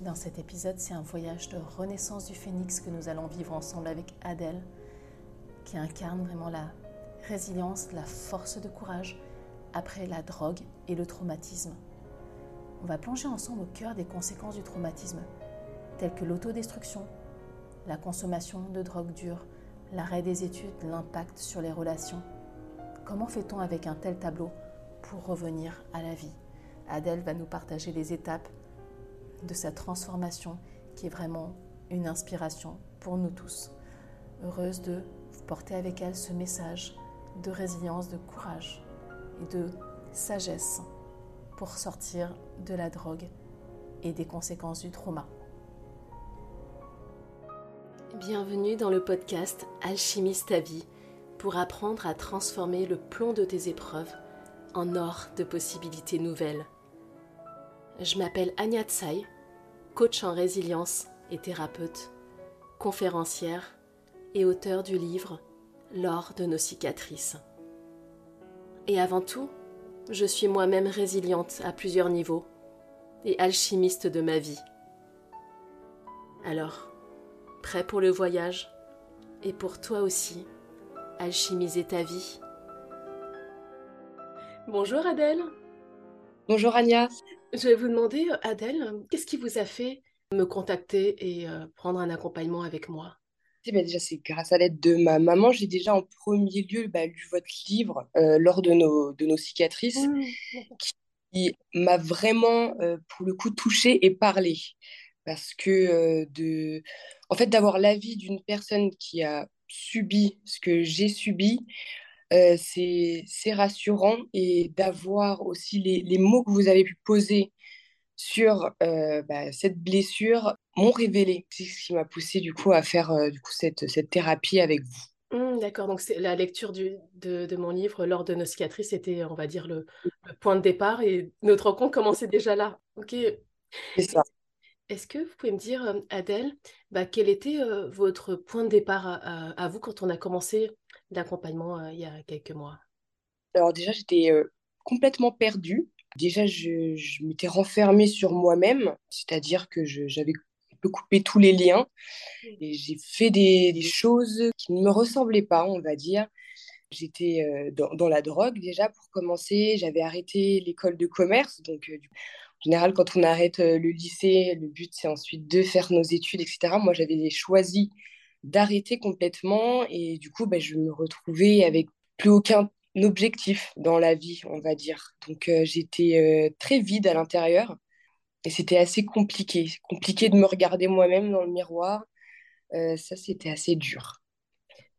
Dans cet épisode, c'est un voyage de renaissance du phénix que nous allons vivre ensemble avec Adèle, qui incarne vraiment la résilience, la force de courage après la drogue et le traumatisme. On va plonger ensemble au cœur des conséquences du traumatisme, telles que l'autodestruction, la consommation de drogue dure, l'arrêt des études, l'impact sur les relations. Comment fait-on avec un tel tableau pour revenir à la vie? Adèle va nous partager les étapes de sa transformation qui est vraiment une inspiration pour nous tous. Heureuse de porter avec elle ce message de résilience, de courage et de sagesse pour sortir de la drogue et des conséquences du trauma. Bienvenue dans le podcast Alchimiste ta vie pour apprendre à transformer le plomb de tes épreuves en or de possibilités nouvelles. Je m'appelle Anya Tsai, coach en résilience et thérapeute, conférencière et auteur du livre L'or de nos cicatrices. Et avant tout, je suis moi-même résiliente à plusieurs niveaux et alchimiste de ma vie. Alors, prêt pour le voyage et pour toi aussi, alchimiser ta vie? Bonjour Adèle. Bonjour Anya. Je vais vous demander, Adèle, qu'est-ce qui vous a fait me contacter et euh, prendre un accompagnement avec moi? Bah, déjà, c'est grâce à l'aide de ma maman. J'ai déjà en premier lieu bah, lu votre livre euh, lors de nos, de nos cicatrices, mmh, qui m'a vraiment, euh, pour le coup, touchée et parlé. Parce que, de... en fait, d'avoir l'avis d'une personne qui a subi ce que j'ai subi, c'est rassurant et d'avoir aussi les, les, mots que vous avez pu poser sur bah, cette blessure m'ont révélé. C'est ce qui m'a poussé du coup à faire du coup cette, cette thérapie avec vous. Mmh, d'accord, donc la lecture du, de, de, mon livre lors de nos cicatrices était, on va dire, le, point de départ et notre rencontre commençait déjà là. Ok. C'est ça. Est-ce que vous pouvez me dire, Adèle, bah, quel était votre point de départ à, à, vous quand on a commencé l'accompagnement il y a quelques mois Alors déjà, j'étais complètement perdue. Déjà, je, je m'étais renfermée sur moi-même, c'est-à-dire que j'avais un peu coupé tous les liens et j'ai fait des, des, choses qui ne me ressemblaient pas, on va dire. J'étais dans, dans, la drogue déjà pour commencer. J'avais arrêté l'école de commerce, donc en général, quand on arrête le lycée, le but c'est ensuite de faire nos études, etc. Moi, j'avais choisi d'arrêter complètement et du coup, bah, je me retrouvais avec plus aucun objectif dans la vie, on va dire. Donc euh, j'étais euh, très vide à l'intérieur et c'était assez compliqué. Compliqué de me regarder moi-même dans le miroir. Euh, ça, c'était assez dur.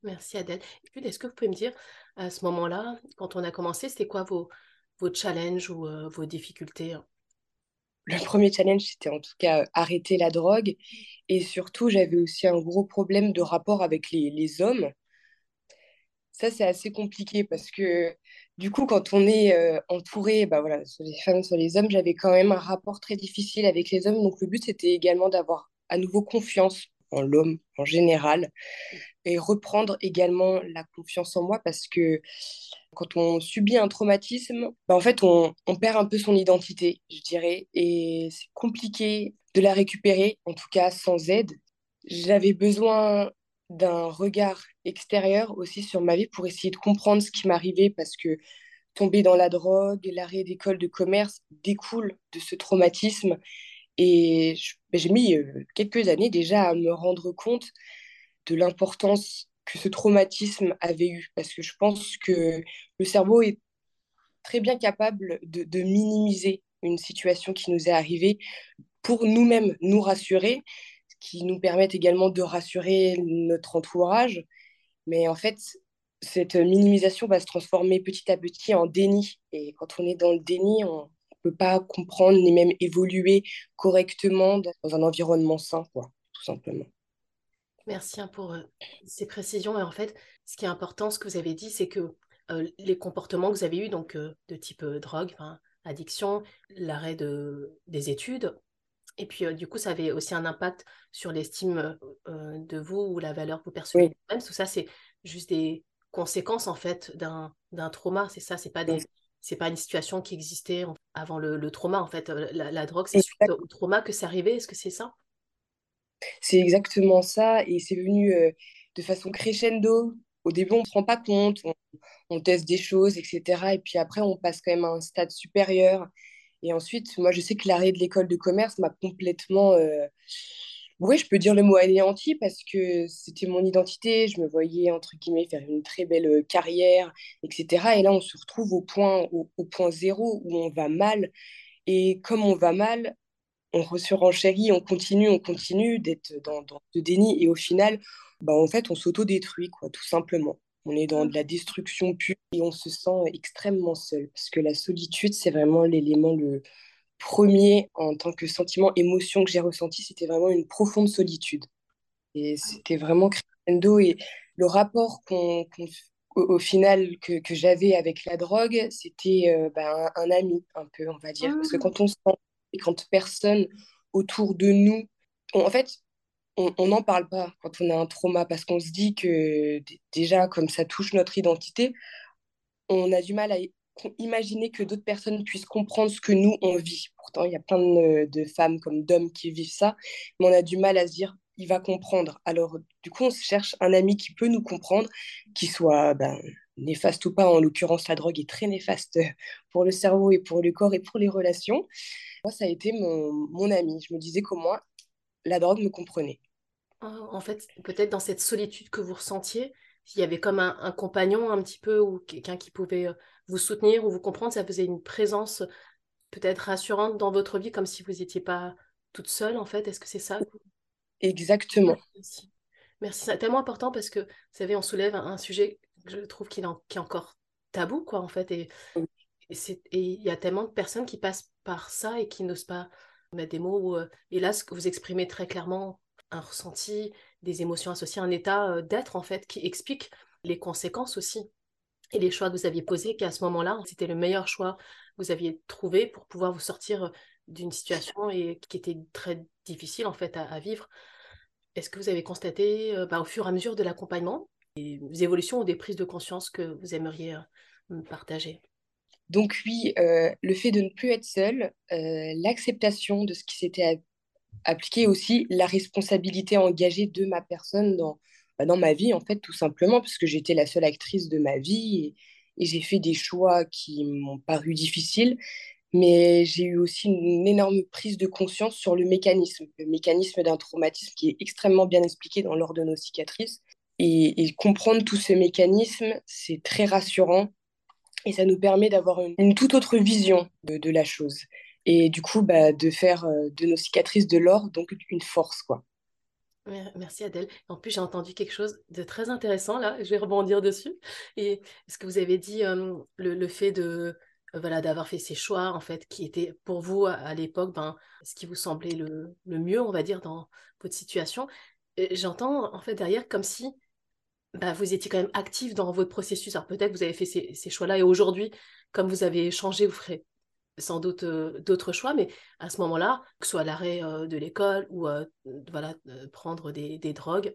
Merci Adèle. Est-ce que vous pouvez me dire, à ce moment-là, quand on a commencé, c'était quoi vos, vos challenges ou vos difficultés le premier challenge, c'était en tout cas arrêter la drogue. Et surtout, j'avais aussi un gros problème de rapport avec les, les hommes. Ça, c'est assez compliqué parce que du coup, quand on est euh, entouré, bah voilà, sur les femmes, sur les hommes, j'avais quand même un rapport très difficile avec les hommes. Donc le but, c'était également d'avoir à nouveau confiance en l'homme en général et reprendre également la confiance en moi parce que quand on subit un traumatisme, bah en fait, on, on, perd un peu son identité, je dirais, et c'est compliqué de la récupérer, en tout cas sans aide. J'avais besoin d'un regard extérieur aussi sur ma vie pour essayer de comprendre ce qui m'arrivait parce que tomber dans la drogue, l'arrêt d'école de commerce découle de ce traumatisme. Et bah, j'ai mis euh, quelques années déjà à me rendre compte de l'importance que ce traumatisme avait eu. Parce que je pense que le cerveau est très bien capable de, minimiser une situation qui nous est arrivée pour nous-mêmes nous rassurer, ce qui nous permet également de rassurer notre entourage. Mais en fait, cette minimisation va se transformer petit à petit en déni. Et quand on est dans le déni, on ne peut pas comprendre ni même évoluer correctement dans un environnement sain, quoi, tout simplement. Merci hein, pour euh, ces précisions. Et en fait, ce qui est important, ce que vous avez dit, c'est que euh, les comportements que vous avez eus, donc euh, de type drogue, addiction, l'arrêt de, des études, et puis du coup, ça avait aussi un impact sur l'estime de vous ou la valeur que vous percevez même Tout ça, c'est juste des conséquences en fait d'un trauma. C'est ça, c'est pas des, c'est pas une situation qui existait avant le, trauma en fait. La, la drogue, c'est suite au trauma que c'est arrivé. Est-ce que c'est ça? C'est exactement ça. Et c'est venu de façon crescendo. Au début, on ne se rend pas compte, on, teste des choses, etc. Et puis après, on passe quand même à un stade supérieur. Et ensuite, moi, je sais que l'arrêt de l'école de commerce m'a complètement... Oui, je peux dire le mot anéanti parce que c'était mon identité. Je me voyais, entre guillemets, faire une très belle carrière, etc. Et là, on se retrouve au point, au, point zéro où on va mal. Et comme on va mal, on surenchérit, on continue, on continue d'être dans, dans ce déni. Et au final, bah, en fait, on s'auto-détruit, quoi, tout simplement. On est dans de la destruction pure et on se sent extrêmement seul. Parce que la solitude, c'est vraiment l'élément le premier en tant que sentiment, émotion que j'ai ressenti. C'était vraiment une profonde solitude. Et c'était vraiment crescendo. Et le rapport qu'on, au, final que, que j'avais avec la drogue, c'était euh, bah, un, ami, un peu, on va dire. Parce que mmh. quand on sent et quand personne autour de nous. en fait, on n'en parle pas quand on a un trauma parce qu'on se dit que déjà, comme ça touche notre identité, on a du mal à imaginer que d'autres personnes puissent comprendre ce que nous, on vit. Pourtant, il y a plein de, femmes comme d'hommes qui vivent ça, mais on a du mal à se dire, il va comprendre. Alors, du coup, on cherche un ami qui peut nous comprendre, qui soit ben, néfaste ou pas. En l'occurrence, la drogue est très néfaste pour le cerveau et pour le corps et pour les relations. Moi, ça a été mon, mon ami. Je me disais comment la drogue me comprenait. Ah, en fait, peut-être dans cette solitude que vous ressentiez, il y avait comme un, compagnon un petit peu ou quelqu'un qui pouvait euh, vous soutenir ou vous comprendre, ça faisait une présence peut-être rassurante dans votre vie, comme si vous n'étiez pas toute seule, en fait. Est-ce que c'est ça Exactement. Merci. Merci. C'est tellement important parce que, vous savez, on soulève un, sujet je trouve qui est, encore tabou, quoi, en fait. Et il y a tellement de personnes qui passent par ça et qui n'osent pas mettre des mots. Euh, et là, ce que vous exprimez très clairement, un ressenti, des émotions associées, un état euh, d'être en fait qui explique les conséquences aussi et les choix que vous aviez posés, qu'à ce moment-là, c'était le meilleur choix que vous aviez trouvé pour pouvoir vous sortir d'une situation et qui était très difficile en fait à, vivre. Est-ce que vous avez constaté euh, bah, au fur et à mesure de l'accompagnement évolutions ou des prises de conscience que vous aimeriez partager? Donc oui, le fait de ne plus être seule, l'acceptation de ce qui s'était appliquer aussi la responsabilité engagée de ma personne dans, bah, dans ma vie, en fait, tout simplement, parce que j'étais la seule actrice de ma vie et, j'ai fait des choix qui m'ont paru difficiles, mais j'ai eu aussi une énorme prise de conscience sur le mécanisme, le mécanisme d'un traumatisme qui est extrêmement bien expliqué dans l'ordre de nos cicatrices. Et, comprendre tout ce mécanisme, c'est très rassurant et ça nous permet d'avoir une, toute autre vision de la chose et du coup bah, de faire euh, de nos cicatrices de l'or donc une force quoi. Merci Adèle. En plus, j'ai entendu quelque chose de très intéressant là, je vais rebondir dessus. Et ce que vous avez dit, le, fait de euh, voilà d'avoir fait ces choix en fait qui étaient pour vous à, l'époque ben, ce qui vous semblait le, le, mieux, on va dire, dans votre situation. J'entends en fait derrière comme si bah, vous étiez quand même actif dans votre processus. Alors peut-être vous avez fait ces, ces choix-là et aujourd'hui, comme vous avez changé, vous ferez sans doute euh, d'autres choix, mais à ce moment-là, que ce soit l'arrêt euh, de l'école ou euh, voilà, prendre des, des drogues,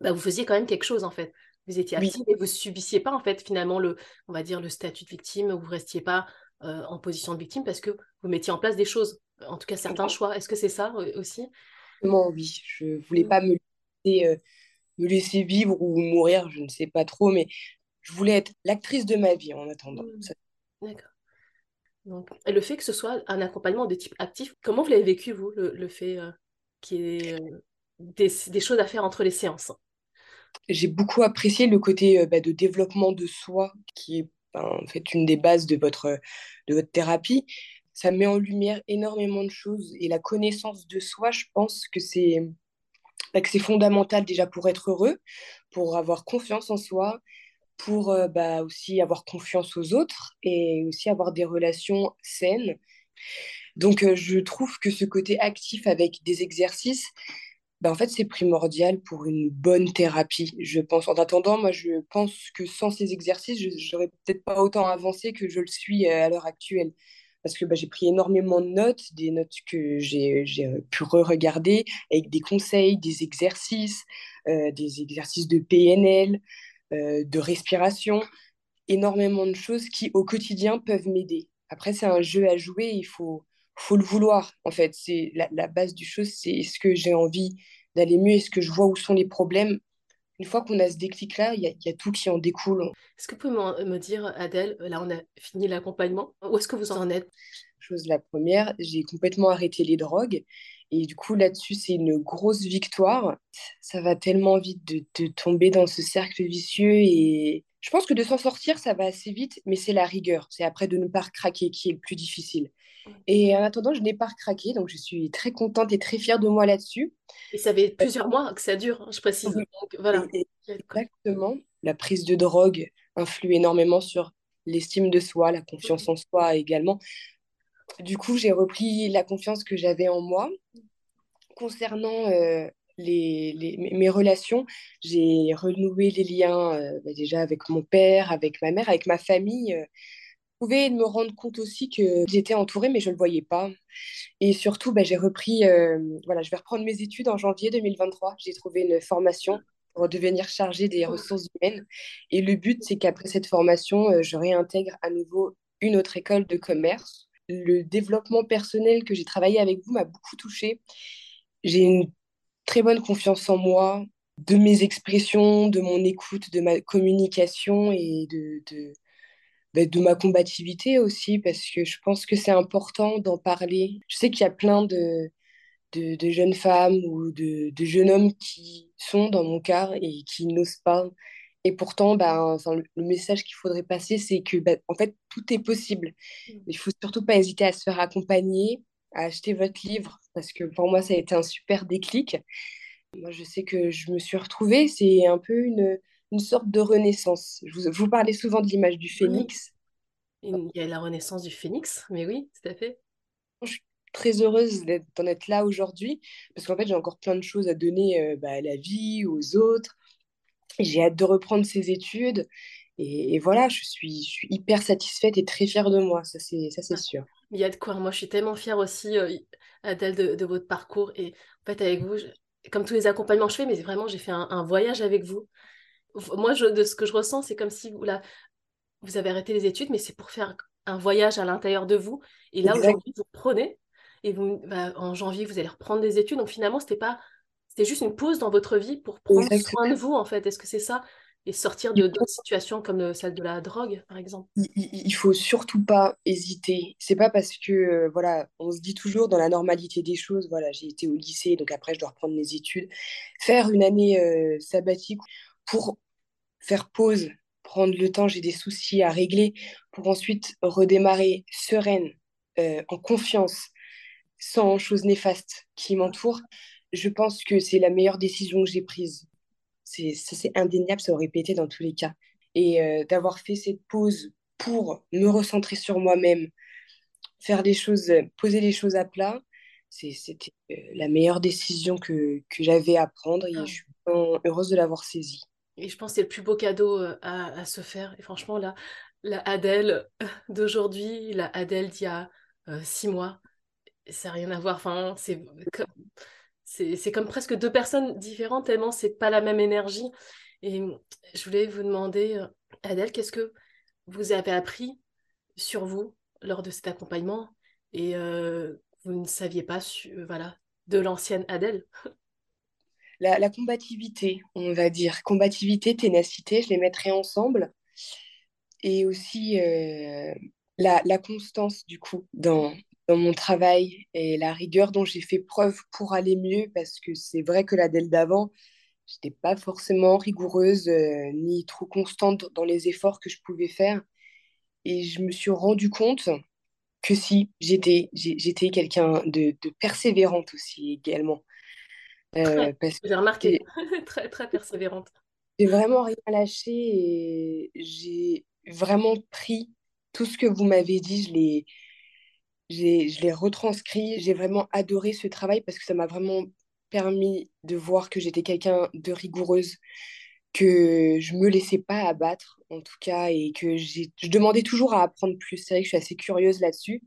bah, vous faisiez quand même quelque chose en fait. Vous étiez active et vous subissiez pas en fait finalement le, on va dire le statut de victime, vous restiez pas en position de victime parce que vous mettiez en place des choses, en tout cas certains choix. Est-ce que c'est ça aussi? Oui. Je voulais mmh. pas me laisser, me laisser vivre ou mourir, je ne sais pas trop, mais je voulais être l'actrice de ma vie en attendant. Mmh. D'accord. Donc, le fait que ce soit un accompagnement de type actif, comment vous l'avez vécu, vous, le, fait euh, qu'il y ait euh, des, choses à faire entre les séances? J'ai beaucoup apprécié le côté euh, bah, de développement de soi, qui est ben, en fait une des bases de votre, de votre thérapie. Ça met en lumière énormément de choses et la connaissance de soi, je pense que c'est bah, que c'est fondamental déjà pour être heureux, pour avoir confiance en soi, pour euh, bah, aussi avoir confiance aux autres et aussi avoir des relations saines. Donc, euh, je trouve que ce côté actif avec des exercices, bah, en fait, c'est primordial pour une bonne thérapie, je pense. En attendant, moi, je pense que sans ces exercices, je n'aurais peut-être pas autant avancé que je le suis euh, à l'heure actuelle. Parce que bah, j'ai pris énormément de notes, des notes que j'ai pu re-regarder avec des conseils, des exercices, des exercices de PNL, euh, de respiration. énormément de choses qui, au quotidien, peuvent m'aider. Après, c'est un jeu à jouer, il faut, faut le vouloir, en fait. C'est la, la base du chose, c'est est-ce que j'ai envie d'aller mieux, est-ce que je vois où sont les problèmes. Une fois qu'on a ce déclic-là, il y, y, a tout qui en découle. Est-ce que vous pouvez me dire, Adèle, là on a fini l'accompagnement, où est-ce que vous en êtes? Chose la première, j'ai complètement arrêté les drogues. Et du coup, là-dessus, c'est une grosse victoire. Ça va tellement vite de, de tomber dans ce cercle vicieux et je pense que de s'en sortir, ça va assez vite, mais c'est la rigueur. C'est après de ne pas craquer qui est le plus difficile. Et en attendant, je n'ai pas craqué, donc je suis très contente et très fière de moi là-dessus. Et ça fait plusieurs mois que ça dure, hein, je précise. Donc, voilà. exactement. La prise de drogue influe énormément sur l'estime de soi, la confiance en soi également. Du coup, j'ai repris la confiance que j'avais en moi. Concernant euh, les, les, mes relations, j'ai renoué les liens euh, bah déjà avec mon père, avec ma mère, avec ma famille. Euh, pouvais me rendre compte aussi que j'étais entourée, mais je ne le voyais pas. Et surtout, bah, j'ai repris, euh, voilà, je vais reprendre mes études en janvier 2023. J'ai trouvé une formation pour devenir chargée des ressources humaines. Et le but, c'est qu'après cette formation, euh, je réintègre à nouveau une autre école de commerce. Le développement personnel que j'ai travaillé avec vous m'a beaucoup touchée. J'ai une très bonne confiance en moi, de mes expressions, de mon écoute, de ma communication et de, de, bah, de ma combativité aussi, parce que je pense que c'est important d'en parler. Je sais qu'il y a plein de, de, de jeunes femmes ou de, de, jeunes hommes qui sont dans mon cas et qui n'osent pas. Et pourtant, bah, enfin, le, le message qu'il faudrait passer, c'est que bah, en fait, tout est possible. Il faut surtout pas hésiter à se faire accompagner, à acheter votre livre, parce que pour moi, ça a été un super déclic. Moi, je sais que je me suis retrouvée, c'est un peu une, une sorte de renaissance. Je vous, vous parlez souvent de l'image du phénix. Il y a la renaissance du phénix, mais oui, tout à fait. Je suis très heureuse d'en être là aujourd'hui, parce qu'en fait, j'ai encore plein de choses à donner euh, bah, à la vie, aux autres. J'ai hâte de reprendre ces études. Et, et voilà, je suis, je suis, hyper satisfaite et très fière de moi, ça c'est c'est sûr. Il y a de quoi. Moi, je suis tellement fière aussi, euh, Adèle, de, de, votre parcours. Et en fait, avec vous, je, comme tous les accompagnements que je fais, mais vraiment, j'ai fait un, un, voyage avec vous. Moi, je, de ce que je ressens, c'est comme si vous, là, vous avez arrêté les études, mais c'est pour faire un voyage à l'intérieur de vous. Et là, aujourd'hui, vous prenez. Et vous, bah, en janvier, vous allez reprendre des études. Donc finalement, c'était pas, c'était juste une pause dans votre vie pour prendre Exactement. soin de vous, en fait. Est-ce que c'est ça? Et sortir de d'autres situations comme celle de la drogue, par exemple. Il, il faut surtout pas hésiter. C'est pas parce que euh, voilà, on se dit toujours dans la normalité des choses. Voilà, j'ai été au lycée, donc après je dois reprendre mes études, faire une année euh, sabbatique pour faire pause, prendre le temps. J'ai des soucis à régler pour ensuite redémarrer sereine, euh, en confiance, sans choses néfastes qui m'entourent. Je pense que c'est la meilleure décision que j'ai prise c'est, ça, c'est indéniable, ça aurait pété dans tous les cas. Et euh, d'avoir fait cette pause pour me recentrer sur moi-même, faire les choses, poser les choses à plat, c'est, c'était euh, la meilleure décision que, que j'avais à prendre et ah. je suis heureuse de l'avoir saisie. Et je pense que c'est le plus beau cadeau euh, à, se faire. Et franchement, là, la Adèle d'aujourd'hui, la Adèle d'il y a euh, six mois, ça n'a rien à voir. Enfin, c'est c'est comme presque deux personnes différentes, tellement c'est pas la même énergie. Et je voulais vous demander, euh, Adèle, qu'est-ce que vous avez appris sur vous lors de cet accompagnement? Et euh, vous ne saviez pas euh, voilà, de l'ancienne Adèle? la, combativité, on va dire. Combativité, ténacité, je les mettrai ensemble. Et aussi euh, la, constance, du coup, dans, dans mon travail et la rigueur dont j'ai fait preuve pour aller mieux parce que c'est vrai que la d'elle d'avant, j'étais pas forcément rigoureuse euh, ni trop constante dans les efforts que je pouvais faire et je me suis rendu compte que si j'étais j'étais quelqu'un de, de, persévérante aussi également euh, parce que j'ai remarqué très très persévérante j'ai vraiment rien lâché et j'ai vraiment pris tout ce que vous m'avez dit je l'ai je l'ai retranscrit. J'ai vraiment adoré ce travail parce que ça m'a vraiment permis de voir que j'étais quelqu'un de rigoureuse, que je me laissais pas abattre en tout cas et que je demandais toujours à apprendre plus. C'est vrai que je suis assez curieuse là-dessus.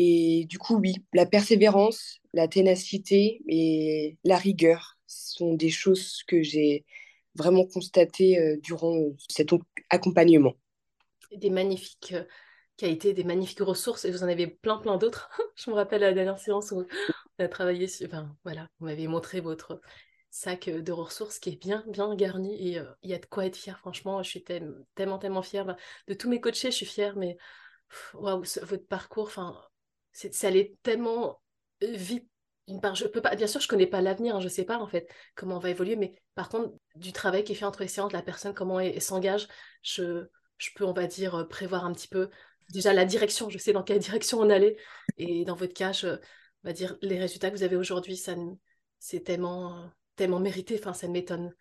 Et du coup, oui, la persévérance, la ténacité et la rigueur sont des choses que j'ai vraiment constatées euh, durant cet accompagnement. des magnifiques qualités, des magnifiques ressources, et vous en avez plein, plein d'autres. Je me rappelle la dernière séance où on a travaillé sur... Enfin, voilà, vous m'avez montré votre sac de ressources qui est bien, bien garni, et il y a de quoi être fier, franchement. Je suis tellement, tellement fière. De tous mes coachés, je suis fière, mais waouh, votre parcours, enfin, ça allait tellement vite je peux pas, bien sûr, je connais pas l'avenir, hein, je sais pas en fait comment on va évoluer, mais par contre, du travail qui est fait entre les séances, la personne, comment elle, s'engage, je, peux, on va dire, euh, prévoir un petit peu déjà la direction, je sais dans quelle direction on allait. Et dans votre cas, on va dire, les résultats que vous avez aujourd'hui, ça c'est tellement, tellement mérité, enfin, ça ne m'étonne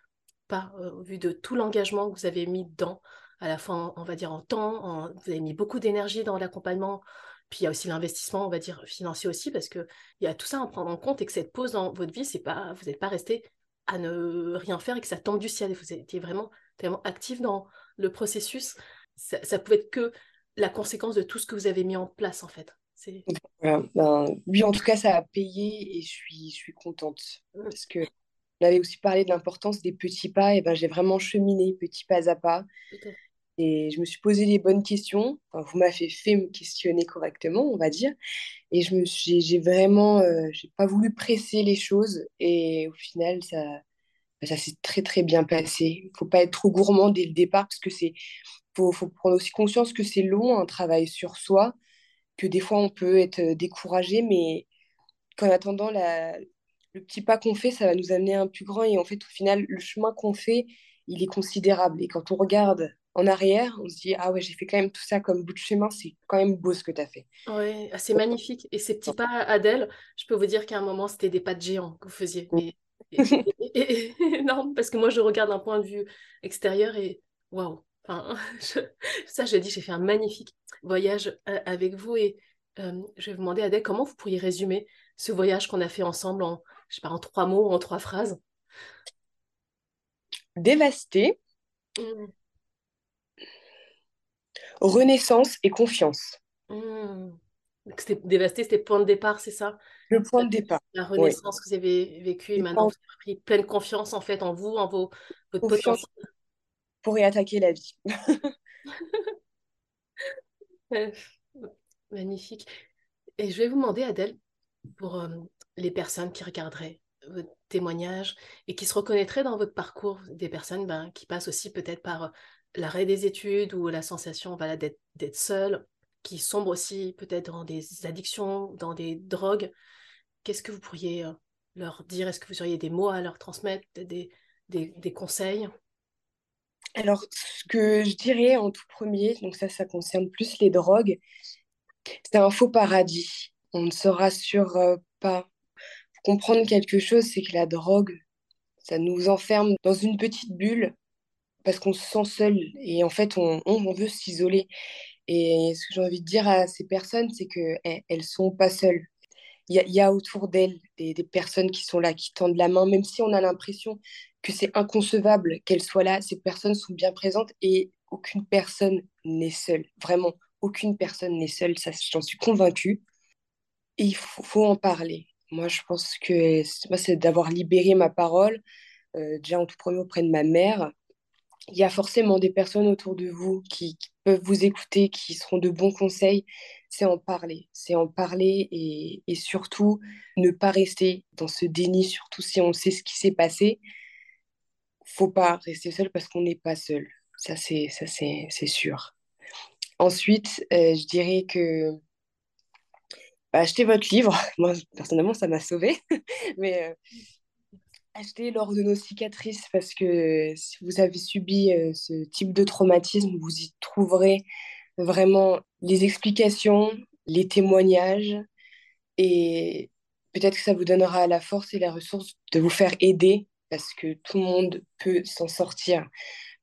pas euh, vu de tout l'engagement que vous avez mis dedans, à la fois, on va dire, en temps, vous avez mis beaucoup d'énergie dans l'accompagnement, puis il y a aussi l'investissement, on va dire, financier aussi, parce qu'il y a tout ça à prendre en compte et que cette pause dans votre vie, c'est pas, vous n'êtes pas resté à ne rien faire et que ça tombe du ciel. Vous étiez vraiment tellement actif dans le processus. Ça, ça pouvait être que la conséquence de tout ce que vous avez mis en place, en fait. ben, oui, en tout cas, ça a payé et je suis, je suis contente. Mmh. Parce que on avait aussi parlé de l'importance des petits pas, et ben j'ai vraiment cheminé petit pas à pas. Et je me suis posé les bonnes questions. vous m'avez fait me questionner correctement, on va dire. Et je me j'ai vraiment, euh, j'ai pas voulu presser les choses. Et au final, ça, bah, ça s'est très très bien passé. Il faut pas être trop gourmand dès le départ parce que c'est, faut, faut prendre aussi conscience que c'est long un travail sur soi, que des fois on peut être découragé, mais qu'en attendant le petit pas qu'on fait, ça va nous amener à un plus grand. Et en fait, au final, le chemin qu'on fait, il est considérable. Et quand on regarde en arrière, on se dit Ah ouais, j'ai fait quand même tout ça comme bout de chemin, c'est quand même beau ce que tu as fait. Oui, ah, c'est magnifique. Et ces petits pas, Adèle, je peux vous dire qu'à un moment, c'était des pas de géant que vous faisiez. Mais... énorme, parce que moi, je regarde d'un point de vue extérieur et waouh. Enfin, ça, je dis, j'ai fait un magnifique voyage euh, avec vous et euh, je vais vous demander, Adèle, comment vous pourriez résumer ce voyage qu'on a fait ensemble en, je sais pas, en trois mots, en trois phrases? Dévasté, mmh renaissance et confiance. Mmh. C'était dévasté, c'était point de départ, c'est ça? Le point de départ. La renaissance que vous avez vécue et maintenant vous avez pris pleine confiance en fait en vous, en vos, votre potentiel. Pour réattaquer la vie. Magnifique. Et je vais vous demander, Adèle, pour euh, les personnes qui regarderaient votre témoignage et qui se reconnaîtraient dans votre parcours, des personnes ben, qui passent aussi peut-être par l'arrêt des études ou la sensation voilà, d'être seul, qui sombre aussi peut-être dans des addictions, dans des drogues, qu'est-ce que vous pourriez euh, leur dire? Est-ce que vous auriez des mots à leur transmettre, des, des, des, conseils? Alors, ce que je dirais en tout premier, donc ça, ça concerne plus les drogues, c'est un faux paradis. On ne se rassure euh, pas. comprendre quelque chose, c'est que la drogue, ça nous enferme dans une petite bulle parce qu'on se sent seul et en fait, on, veut s'isoler. Et ce que j'ai envie de dire à ces personnes, c'est qu'elles eh, elles sont pas seules. Il y a, autour d'elles des, personnes qui sont là, qui tendent la main, même si on a l'impression que c'est inconcevable qu'elles soient là, ces personnes sont bien présentes et aucune personne n'est seule. Vraiment, aucune personne n'est seule, ça j'en suis convaincue. Il faut, en parler. Moi, je pense que c'est d'avoir libéré ma parole, euh, déjà en tout premier auprès de ma mère, il y a forcément des personnes autour de vous qui, peuvent vous écouter, qui seront de bons conseils. C'est en parler, c'est en parler et, surtout ne pas rester dans ce déni, surtout si on sait ce qui s'est passé. Faut pas rester seul parce qu'on n'est pas seul. Ça, c'est, ça c'est, sûr. Ensuite, euh, je dirais que bah, achetez votre livre. Moi, personnellement, ça m'a sauvé. Mais euh, acheter lors de nos cicatrices parce que si vous avez subi euh, ce type de traumatisme, vous y trouverez vraiment les explications, les témoignages et peut-être que ça vous donnera la force et la ressource de vous faire aider parce que tout le monde peut s'en sortir.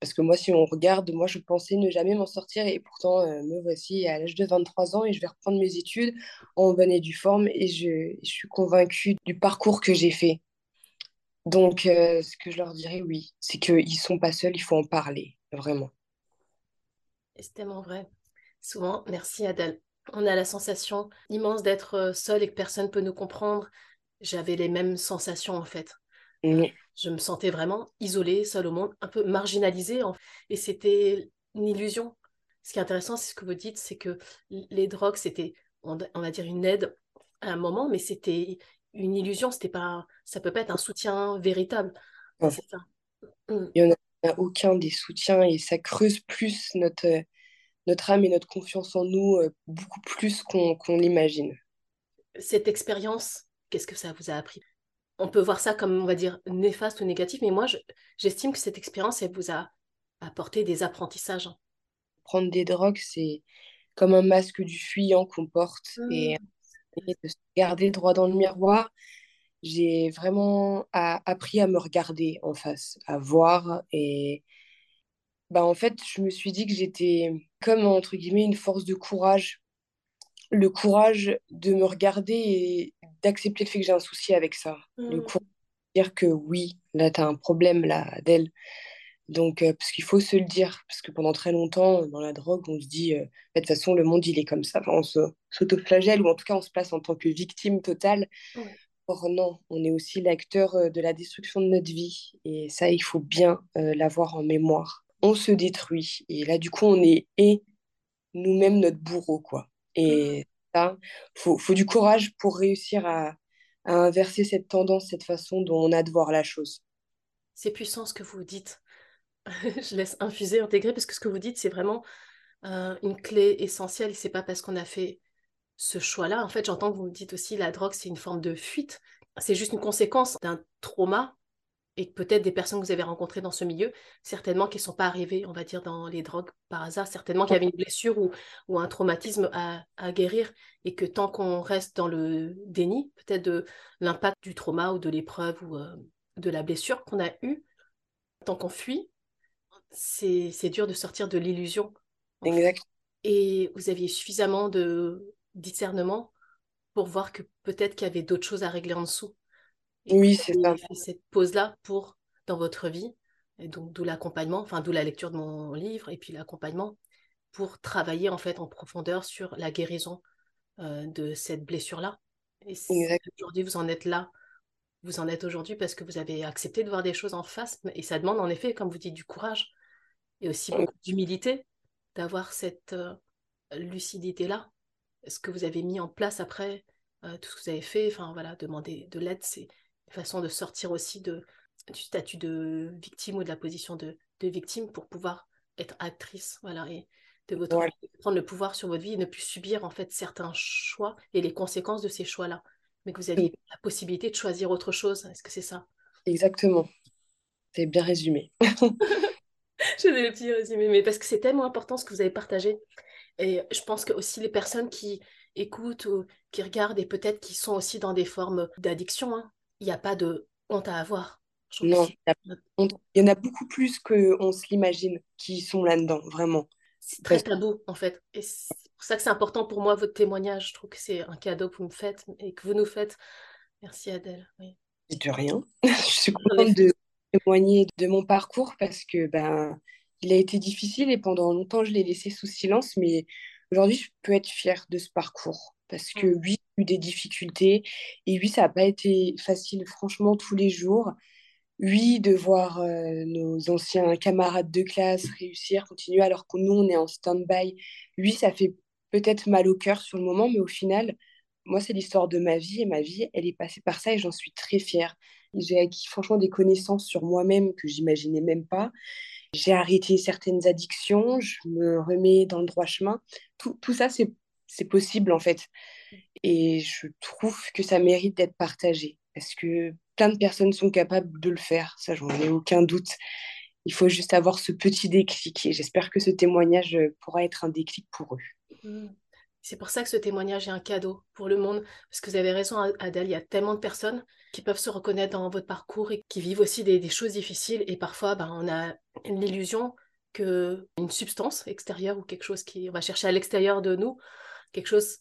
Parce que moi, si on regarde, moi, je pensais ne jamais m'en sortir et pourtant, euh, me voici à l'âge de 23 ans et je vais reprendre mes études en bonne et due forme et je, je suis convaincue du parcours que j'ai fait. Donc, euh, ce que je leur dirais, oui, c'est qu'ils ne sont pas seuls, il faut en parler, vraiment. C'est tellement vrai. Souvent, merci Adèle. On a la sensation immense d'être euh, seul et que personne ne peut nous comprendre. J'avais les mêmes sensations en fait. Je me sentais vraiment isolée, seule au monde, un peu marginalisée. Et c'était une illusion. ce qui est intéressant, c'est ce que vous dites, c'est que les drogues, c'était, on, va dire, une aide à un moment, mais c'était une illusion, c'était pas, ça peut pas être un soutien véritable. C'est ça. Mm. Il n'y en a aucun des soutiens et ça creuse plus notre, notre âme et notre confiance en nous euh, beaucoup plus qu'on l'imagine. Cette expérience, qu'est-ce que ça vous a appris? On peut voir ça comme, on va dire, néfaste ou négatif, mais moi, j'estime que cette expérience, elle vous a apporté des apprentissages. Prendre des drogues, c'est comme un masque du fuyant qu'on porte mmh. et de se garder droit dans le miroir j'ai vraiment appris à me regarder en face, à voir. Et bah, en fait, je me suis dit que j'étais comme, entre guillemets, une force de courage. Le courage de me regarder et d'accepter le fait que j'ai un souci avec ça. Le mmh. courage de dire que oui, là, tu as un problème, là, Adèle. Donc, euh, parce qu'il faut se le dire, parce que pendant très longtemps, dans la drogue, on se dit, euh, de toute façon, le monde, il est comme ça. Enfin, on s'autoflagelle, ou en tout cas, on se place en tant que victime totale. Or non, on est aussi l'acteur de la destruction de notre vie. Et ça, il faut bien euh, l'avoir en mémoire. On se détruit. Et là, du coup, on est et nous-mêmes notre bourreau, quoi. Et mmh. ça, faut, faut du courage pour réussir à, inverser cette tendance, cette façon dont on a de voir la chose. C'est puissant ce que vous dites. Je laisse infuser, intégrer, parce que ce que vous dites, c'est vraiment euh, une clé essentielle. C'est pas parce qu'on a fait ce choix-là. En fait, j'entends que vous me dites aussi la drogue, c'est une forme de fuite. C'est juste une conséquence d'un trauma et peut-être des personnes que vous avez rencontrées dans ce milieu, certainement qui ne sont pas arrivées, on va dire, dans les drogues par hasard, certainement qu'il y avait une blessure ou, ou un traumatisme à, guérir et que tant qu'on reste dans le déni, peut-être de l'impact du trauma ou de l'épreuve ou euh, de la blessure qu'on a eue, tant qu'on fuit, c'est dur de sortir de l'illusion. Exact. Et vous aviez suffisamment de discernement pour voir que peut-être qu'il y avait d'autres choses à régler en dessous. oui, c'est ça. cette pause-là pour dans votre vie, et donc d'où l'accompagnement, enfin d'où la lecture de mon livre et puis l'accompagnement pour travailler en fait en profondeur sur la guérison euh, de cette blessure-là. Et aujourd'hui vous en êtes là, vous en êtes aujourd'hui parce que vous avez accepté de voir des choses en face, et ça demande en effet, comme vous dites, du courage et aussi beaucoup d'humilité d'avoir cette euh, lucidité-là ce que vous avez mis en place après, euh, tout ce que vous avez fait, enfin voilà, demander de l'aide, c'est une façon de sortir aussi de, du statut de victime ou de la position de, de victime pour pouvoir être actrice, voilà, et de votre prendre le pouvoir sur votre vie et ne plus subir en fait certains choix et les conséquences de ces choix-là, mais que vous avez la possibilité de choisir autre chose. Est-ce que c'est ça? Exactement. C'est bien résumé. Je vais le petit résumé, mais parce que c'est tellement important ce que vous avez partagé. Et je pense que aussi les personnes qui écoutent ou qui regardent et peut-être qui sont aussi dans des formes d'addiction, hein, il n'y a pas de honte à avoir. Non, il y en a beaucoup plus qu'on se l'imagine qui sont là-dedans, vraiment. C'est très tabou, en fait. Et c'est pour ça que c'est important pour moi, votre témoignage. Je trouve que c'est un cadeau que vous me faites et que vous nous faites. Merci, Adèle. Oui. De rien. je suis contente de témoigner de mon parcours parce que ben, il a été difficile et pendant longtemps, je l'ai laissé sous silence, mais aujourd'hui, je peux être fière de ce parcours parce que mm. oui, j'ai eu des difficultés et oui, ça n'a pas été facile, franchement, tous les jours. Oui, de voir euh, nos anciens camarades de classe réussir, continuer alors que nous, on est en stand-by. Oui, ça fait peut-être mal au cœur sur le moment, mais au final, moi, c'est l'histoire de ma vie et ma vie, elle est passée par ça et j'en suis très fière. J'ai acquis franchement des connaissances sur moi-même que j'imaginais même pas. J'ai arrêté certaines addictions, je me remets dans le droit chemin. Tout, tout ça, c'est possible en fait. Et je trouve que ça mérite d'être partagé parce que plein de personnes sont capables de le faire, ça j'en ai aucun doute. Il faut juste avoir ce petit déclic et j'espère que ce témoignage pourra être un déclic pour eux. Mmh. C'est pour ça que ce témoignage est un cadeau pour le monde, parce que vous avez raison, Adèle, il y a tellement de personnes qui peuvent se reconnaître dans votre parcours et qui vivent aussi des, choses difficiles. Et parfois, ben, on a l'illusion qu'une substance extérieure ou quelque chose qui on va chercher à l'extérieur de nous, quelque chose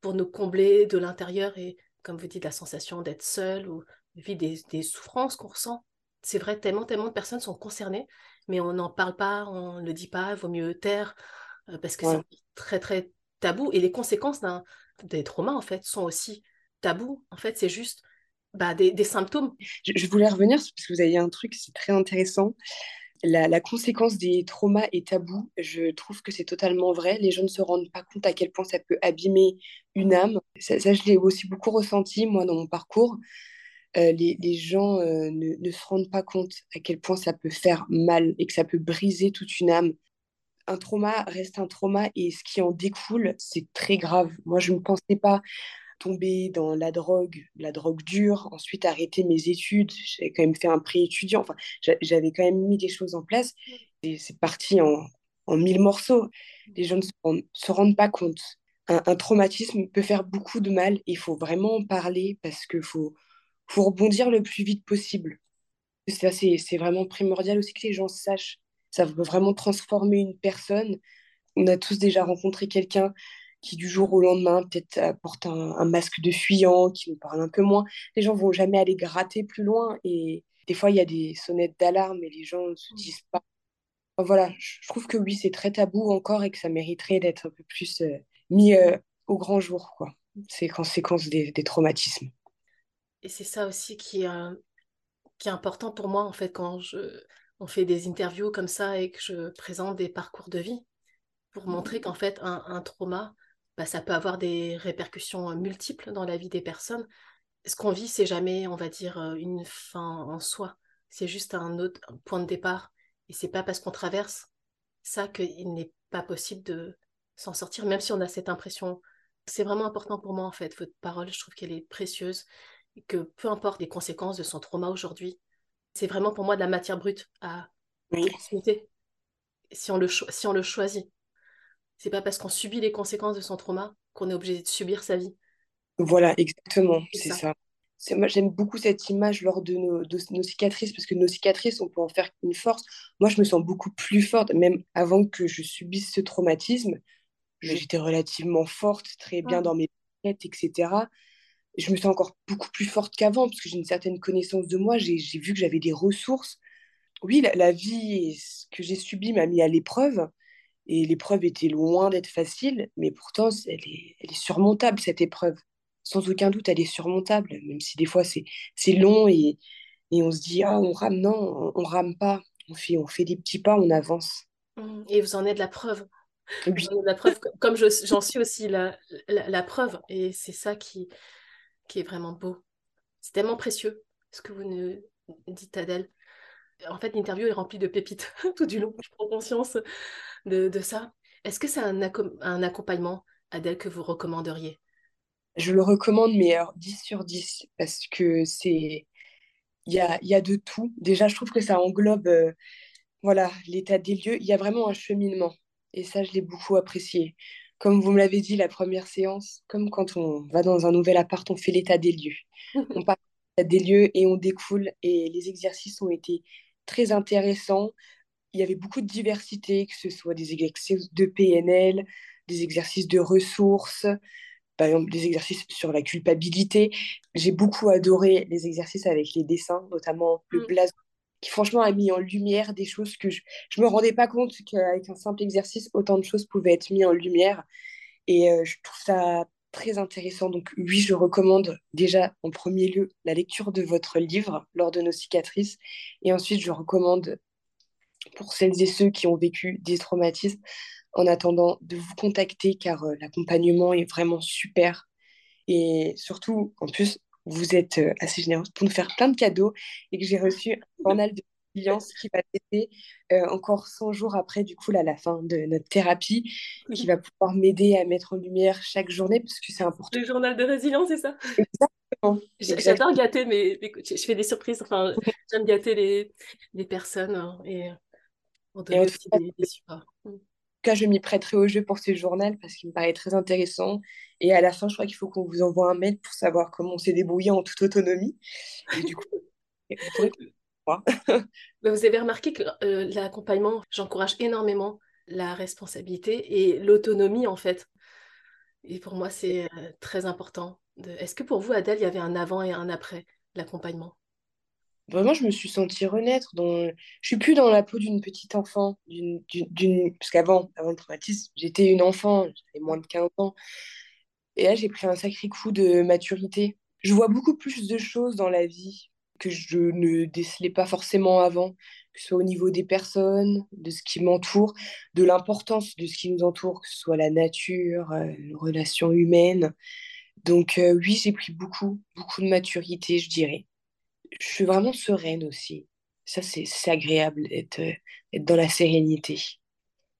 pour nous combler de l'intérieur et, comme vous dites, la sensation d'être seul ou vivre des, des souffrances qu'on ressent. C'est vrai, tellement, tellement de personnes sont concernées, mais on n'en parle pas, on ne le dit pas, il vaut mieux taire, euh, parce que c'est très, très tabou et les conséquences des traumas en fait sont aussi tabous. En fait, c'est juste bah, des, symptômes. Je, voulais revenir parce que vous avez un truc, c'est très intéressant. la, conséquence des traumas est tabou. Je trouve que c'est totalement vrai. Les gens ne se rendent pas compte à quel point ça peut abîmer une âme. Ça, je l'ai aussi beaucoup ressenti, moi, dans mon parcours. Euh, les, les gens euh, ne, ne se rendent pas compte à quel point ça peut faire mal et que ça peut briser toute une âme. Un trauma reste un trauma et ce qui en découle, c'est très grave. Moi, je ne pensais pas tomber dans la drogue, la drogue dure, ensuite arrêter mes études. J'avais quand même fait un pré étudiant. Enfin, j'avais quand même mis des choses en place. Et c'est parti en, mille morceaux. Les gens ne se rendent, pas compte. Un, traumatisme peut faire beaucoup de mal. Il faut vraiment en parler parce qu'il faut, faut rebondir le plus vite possible. C'est vraiment primordial aussi que les gens sachent. Ça peut vraiment transformer une personne. On a tous déjà rencontré quelqu'un qui du jour au lendemain peut-être porte un, un, masque de fuyant, qui nous parle un peu moins. Les gens vont jamais aller gratter plus loin et des fois il y a des sonnettes d'alarme et les gens ne se disent pas. Enfin, voilà, je trouve que oui, c'est très tabou encore et que ça mériterait d'être un peu plus euh, mis euh, au grand jour, quoi, ces conséquences des, des traumatismes. Et c'est ça aussi qui, euh, qui est important pour moi, en fait, quand je, on fait des interviews comme ça et que je présente des parcours de vie, pour montrer qu'en fait, un, trauma, bah, ça peut avoir des répercussions multiples dans la vie des personnes. Ce qu'on vit, c'est jamais, on va dire, une fin en soi. C'est juste un autre point de départ. Et c'est pas parce qu'on traverse ça qu'il n'est pas possible de s'en sortir, même si on a cette impression. C'est vraiment important pour moi, en fait. Votre parole, je trouve qu'elle est précieuse. Et que peu importe les conséquences de son trauma aujourd'hui, c'est vraiment pour moi de la matière brute à oui. transmuter si on le, si on le choisit. C'est pas parce qu'on subit les conséquences de son trauma qu'on est obligé de subir sa vie. Voilà, exactement, c'est ça. ça. Moi, j'aime beaucoup cette image lors de nos, de nos, cicatrices, parce que nos cicatrices, on peut en faire une force. Moi, je me sens beaucoup plus forte, même avant que je subisse ce traumatisme. J'étais relativement forte, très bien ah. dans mes têtes, etc. Je me sens encore beaucoup plus forte qu'avant, parce que j'ai une certaine connaissance de moi. J'ai vu que j'avais des ressources. Oui, la, la vie, ce que j'ai subi m'a mis à l'épreuve. Et l'épreuve était loin d'être facile, mais pourtant, elle est, elle est surmontable, cette épreuve. Sans aucun doute, elle est surmontable, même si des fois, c'est long et, et on se dit, ah, on rame, non, on, on, rame pas. On fait, on fait des petits pas, on avance. Mmh. Et vous en êtes la preuve. Oui. La preuve comme j'en suis aussi la, la, la preuve. Et c'est ça qui, qui est vraiment beau. C'est tellement précieux, ce que vous nous dites, Adèle. En fait, l'interview est remplie de pépites tout du long. Je prends conscience de, ça. Est-ce que c'est un, un, accompagnement, Adèle, que vous recommanderiez? Je le recommande, mais alors 10 sur 10, parce que c'est. Il y a, y a, de tout. Déjà, je trouve que ça englobe euh, voilà, l'état des lieux. Il y a vraiment un cheminement. Et ça, je l'ai beaucoup apprécié. Comme vous me l'avez dit, la première séance, comme quand on va dans un nouvel appart, on fait l'état des lieux. on part des lieux et on découle. Et les exercices ont été très intéressants il y avait beaucoup de diversité, que ce soit des exercices de PNL, des exercices de ressources, par exemple des exercices sur la culpabilité. J'ai beaucoup adoré les exercices avec les dessins, notamment le mm. blason, qui franchement a mis en lumière des choses que je ne me rendais pas compte qu'avec un simple exercice, autant de choses pouvaient être mises en lumière. Et euh, je trouve ça très intéressant. Donc oui, je recommande déjà en premier lieu la lecture de votre livre lors de nos cicatrices. Et ensuite, je recommande pour celles et ceux qui ont vécu des traumatismes, en attendant de vous contacter car euh, l'accompagnement est vraiment super. Et surtout, en plus, vous êtes euh, assez généreuse pour nous faire plein de cadeaux et que j'ai reçu un journal de résilience qui va t'aider euh, encore 100 jours après, du coup, là, la fin de notre thérapie, qui va pouvoir m'aider à mettre en lumière chaque journée parce que c'est important. Le journal de résilience, c'est ça? Exactement. J'adore gâter, mais je fais des surprises. Enfin, j'aime gâter les, les personnes hein, et en tout cas, des, des mm. Cas, je m'y prêterai au jeu pour ce journal parce qu'il me paraît très intéressant. Et à la fin, je crois qu'il faut qu'on vous envoie un mail pour savoir comment on s'est débrouillé en toute autonomie. Et du coup, vous avez remarqué que euh, l'accompagnement, j'encourage énormément la responsabilité et l'autonomie en fait. Et pour moi, c'est euh, très important. Est-ce que pour vous, Adèle, il y avait un avant et un après l'accompagnement? Vraiment, je me suis sentie renaître. Dans... Je suis plus dans la peau d'une petite enfant. D'une, d'une... Parce qu'avant, avant le traumatisme, j'étais une enfant, j'avais moins de 15 ans. Et là, j'ai pris un sacré coup de maturité. Je vois beaucoup plus de choses dans la vie. que je ne décelais pas forcément avant, que ce soit au niveau des personnes, de ce qui m'entoure, de l'importance de ce qui nous entoure, que ce soit la nature, euh, les relations humaines. Donc euh, oui, j'ai pris beaucoup, beaucoup de maturité, je dirais. Je suis vraiment sereine aussi. Ça, c'est agréable d'être être dans la sérénité.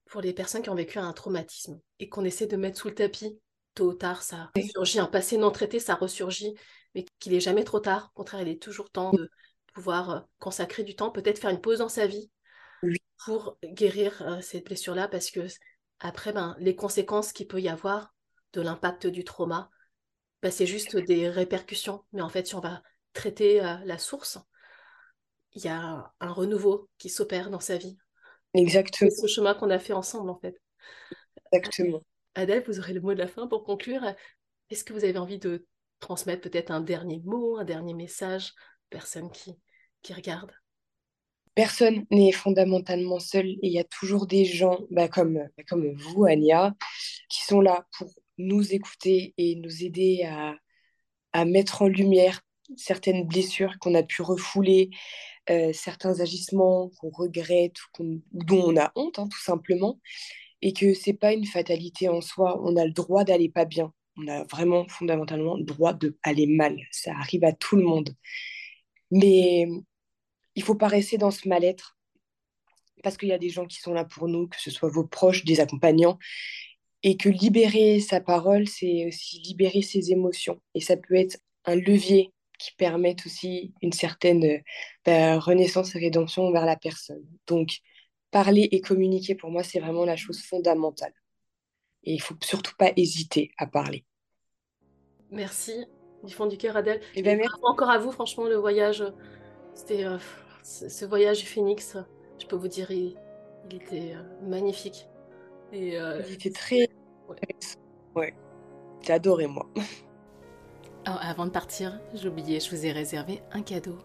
Pour les personnes qui ont vécu un traumatisme et qu'on essaie de mettre sous le tapis, tôt ou tard, ça ressurgit. Un passé non traité, ça ressurgit, mais qu'il n'est jamais trop tard. Au contraire, il est toujours temps de pouvoir euh, consacrer du temps, peut-être faire une pause dans sa vie pour guérir euh, cette blessure-là, parce que après, ben, les conséquences qu'il peut y avoir de l'impact du trauma, ben, c'est juste des répercussions. Mais en fait, si on va traiter euh, la source, il y a un renouveau qui s'opère dans sa vie. Exactement. C'est ce chemin qu'on a fait ensemble, en fait. Exactement. Adèle, vous aurez le mot de la fin pour conclure. Est-ce que vous avez envie de transmettre peut-être un dernier mot, un dernier message aux personnes qui, qui regardent? Personne n'est fondamentalement seul et il y a toujours des gens bah, comme, bah, comme vous, Ania, qui sont là pour nous écouter et nous aider à, à mettre en lumière certaines blessures qu'on a pu refouler, euh, certains agissements qu'on regrette ou, dont on a honte, hein, tout simplement et que c'est pas une fatalité en soi. On a le droit d'aller pas bien. On a vraiment fondamentalement le droit d'aller mal. Ça arrive à tout le monde. Mais il faut pas rester dans ce mal-être parce qu'il y a des gens qui sont là pour nous, que ce soit vos proches, des accompagnants, et que libérer sa parole, c'est aussi libérer ses émotions. Et ça peut être un levier qui permette aussi une certaine euh, renaissance et rédemption vers la personne. Donc, parler et communiquer, pour moi, c'est vraiment la chose fondamentale. Et il faut surtout pas hésiter à parler. Merci du fond du cœur, Adèle. Et, eh ben, Encore à vous, franchement, le voyage, c'était euh, ce voyage du Phoenix. Je peux vous dire, il, était euh, magnifique. Et, euh, il était très. Ouais. J'ai adoré, moi. Oh, avant de partir, oublié, je vous ai réservé un cadeau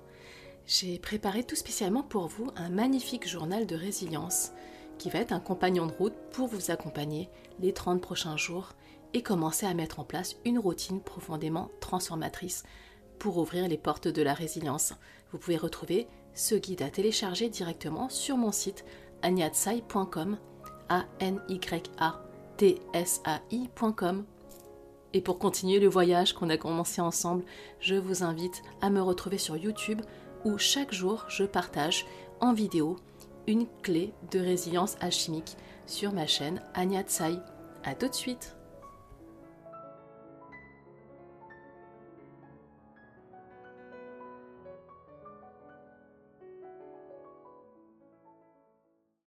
j'ai préparé tout spécialement pour vous un magnifique journal de résilience qui va être un compagnon de route pour vous accompagner les 30 prochains jours et commencer à mettre en place une routine profondément transformatrice pour ouvrir les portes de la résilience. Vous pouvez retrouver ce guide à télécharger directement sur mon site agnatsai.com a n y a t s et pour continuer le voyage qu'on a commencé ensemble, je vous invite à me retrouver sur YouTube où chaque jour je partage en vidéo une clé de résilience alchimique sur ma chaîne Anya Tsai. A tout de suite